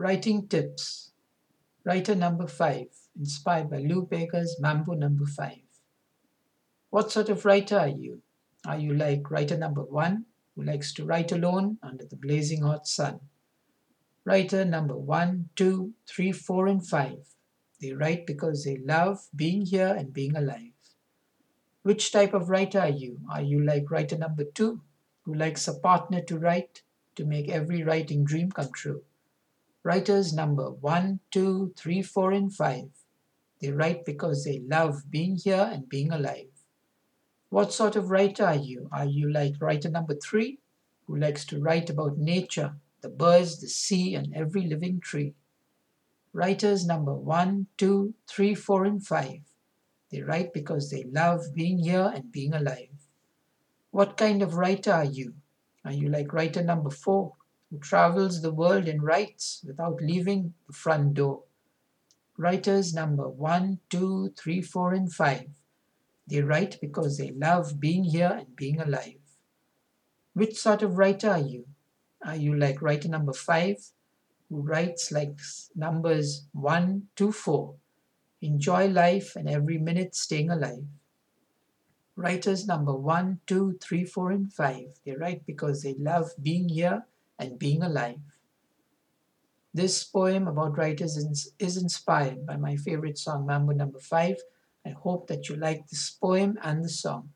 Writing tips. Writer number five, inspired by Lou Bega's Mambo number five. What sort of writer are you? Are you like writer number one, who likes to write alone under the blazing hot sun? Writer number one, two, three, four, and five. They write because they love being here and being alive. Which type of writer are you? Are you like writer number two, who likes a partner to write, to make every writing dream come true? Writers number one, two, three, four, and five. They write because they love being here and being alive. What sort of writer are you? Are you like writer number three, who likes to write about nature, the birds, the sea, and every living tree? Writers number one, two, three, four, and five. They write because they love being here and being alive. What kind of writer are you? Are you like writer number four, who travels the world and writes without leaving the front door? Writers number one, two, three, four, and five. They write because they love being here and being alive. Which sort of writer are you? Are you like writer number five, who writes like numbers one, two, four? Enjoy life and every minute staying alive. Writers number one, two, three, four, and five. They write because they love being here and being alive. This poem about writers is, inspired by my favorite song, Mambo Number Five. I hope that you like this poem and the song.